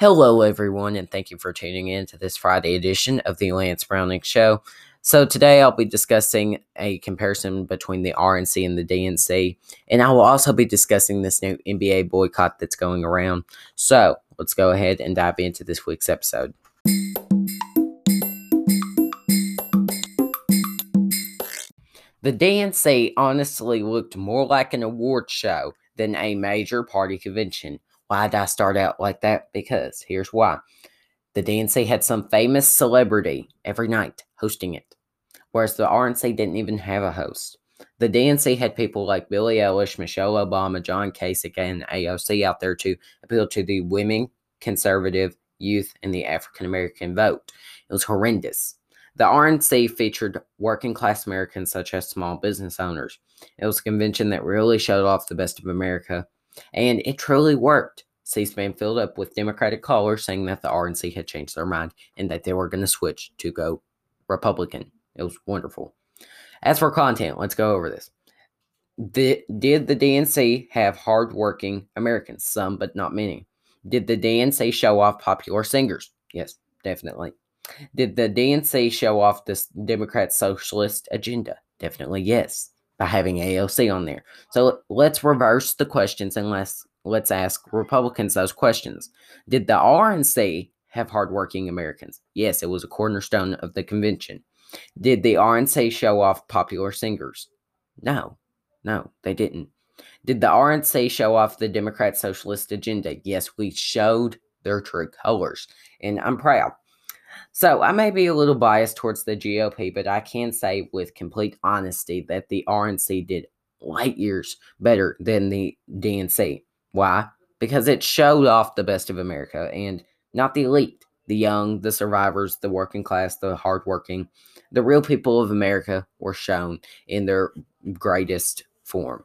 Hello, everyone, and thank you for tuning in to this Friday edition of the Lance Browning Show. So, today I'll be discussing a comparison between the RNC and the DNC, and I will also be discussing this new NBA boycott that's going around. So, let's go ahead and dive into this week's episode. The DNC honestly looked more like an award show than a major party convention. Why did I start out like that? Because here's why. The DNC had some famous celebrity every night hosting it, whereas the RNC didn't even have a host. The DNC had people like Billie Eilish, Michelle Obama, John Kasich, and AOC out there to appeal to the women, conservative, youth, and the African American vote. It was horrendous. The RNC featured working class Americans such as small business owners. It was a convention that really showed off the best of America, and it truly worked. C SPAN filled up with Democratic callers saying that the RNC had changed their mind and that they were going to switch to go Republican. It was wonderful. As for content, let's go over this. The, did the DNC have hardworking Americans? Some, but not many. Did the DNC show off popular singers? Yes, definitely. Did the DNC show off this Democrat socialist agenda? Definitely yes, by having AOC on there. So let's reverse the questions and let's let's ask Republicans those questions. Did the RNC have hardworking Americans? Yes, it was a cornerstone of the convention. Did the RNC show off popular singers? No, no, they didn't. Did the RNC show off the Democrat socialist agenda? Yes, we showed their true colors, and I'm proud. So I may be a little biased towards the GOP, but I can say with complete honesty that the RNC did light years better than the DNC. Why? Because it showed off the best of America and not the elite, the young, the survivors, the working class, the hardworking. The real people of America were shown in their greatest form.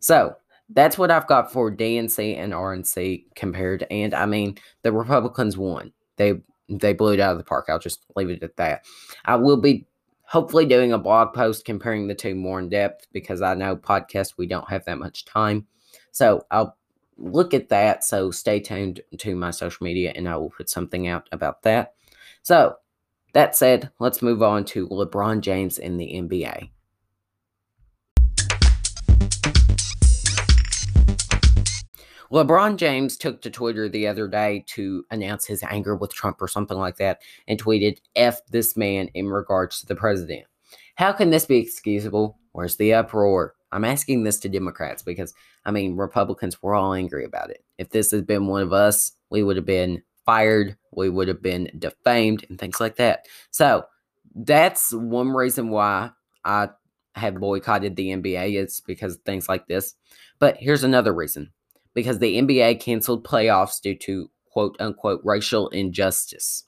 So that's what I've got for DNC and RNC compared. And I mean, the Republicans won. They they blew it out of the park. I'll just leave it at that. I will be hopefully doing a blog post comparing the two more in depth because I know podcast we don't have that much time. So I'll look at that. So stay tuned to my social media and I will put something out about that. So that said, let's move on to LeBron James in the NBA. LeBron James took to Twitter the other day to announce his anger with Trump or something like that and tweeted, F this man in regards to the president. How can this be excusable? Where's the uproar? I'm asking this to Democrats because, I mean, Republicans were all angry about it. If this had been one of us, we would have been fired, we would have been defamed, and things like that. So that's one reason why I have boycotted the NBA. It's because things like this. But here's another reason because the NBA canceled playoffs due to quote unquote racial injustice.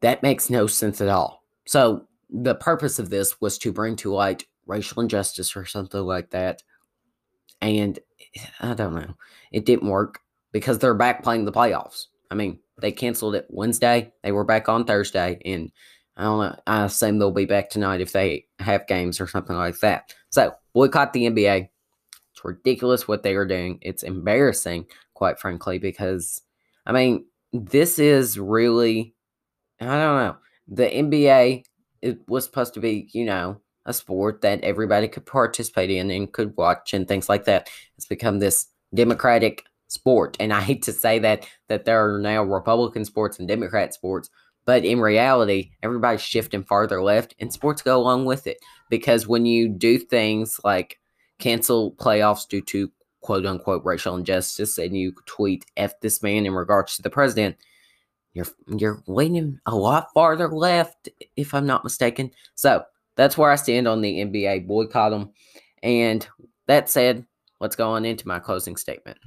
That makes no sense at all. So, the purpose of this was to bring to light racial injustice or something like that. And I don't know. It didn't work because they're back playing the playoffs. I mean, they canceled it Wednesday. They were back on Thursday. And I don't know. I assume they'll be back tonight if they have games or something like that. So, boycott the NBA ridiculous what they are doing. It's embarrassing, quite frankly, because I mean, this is really I don't know. The NBA it was supposed to be, you know, a sport that everybody could participate in and could watch and things like that. It's become this democratic sport. And I hate to say that that there are now Republican sports and Democrat sports, but in reality, everybody's shifting farther left and sports go along with it. Because when you do things like cancel playoffs due to quote unquote racial injustice and you tweet F this man in regards to the president, you're you're leaning a lot farther left, if I'm not mistaken. So that's where I stand on the NBA boycott them. And that said, let's go on into my closing statement.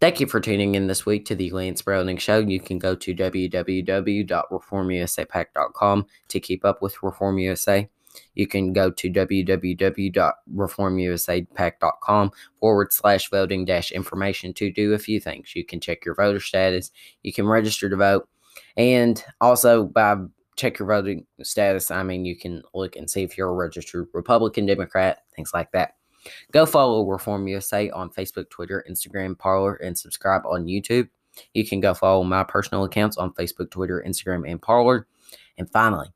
Thank you for tuning in this week to the Lance Browning Show. You can go to www.reformusapac.com to keep up with Reform USA. You can go to www.reformusapac.com forward slash voting dash information to do a few things. You can check your voter status, you can register to vote, and also by check your voting status, I mean, you can look and see if you're a registered Republican, Democrat, things like that. Go follow Reform USA on Facebook, Twitter, Instagram, Parler, and subscribe on YouTube. You can go follow my personal accounts on Facebook, Twitter, Instagram, and Parler. And finally,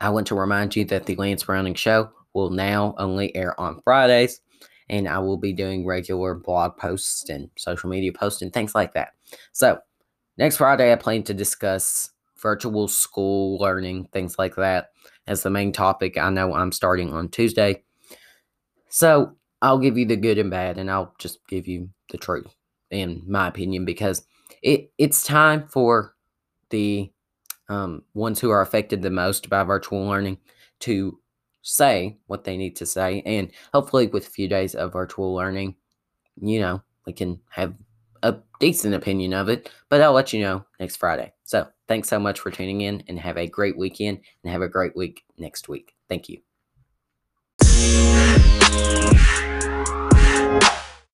I want to remind you that the Lance Browning Show will now only air on Fridays, and I will be doing regular blog posts and social media posts and things like that. So, next Friday, I plan to discuss virtual school learning, things like that, as the main topic. I know I'm starting on Tuesday. So, I'll give you the good and bad, and I'll just give you the truth, in my opinion, because it it's time for the um, ones who are affected the most by virtual learning to say what they need to say. And hopefully, with a few days of virtual learning, you know, we can have a decent opinion of it. But I'll let you know next Friday. So thanks so much for tuning in and have a great weekend and have a great week next week. Thank you oh you.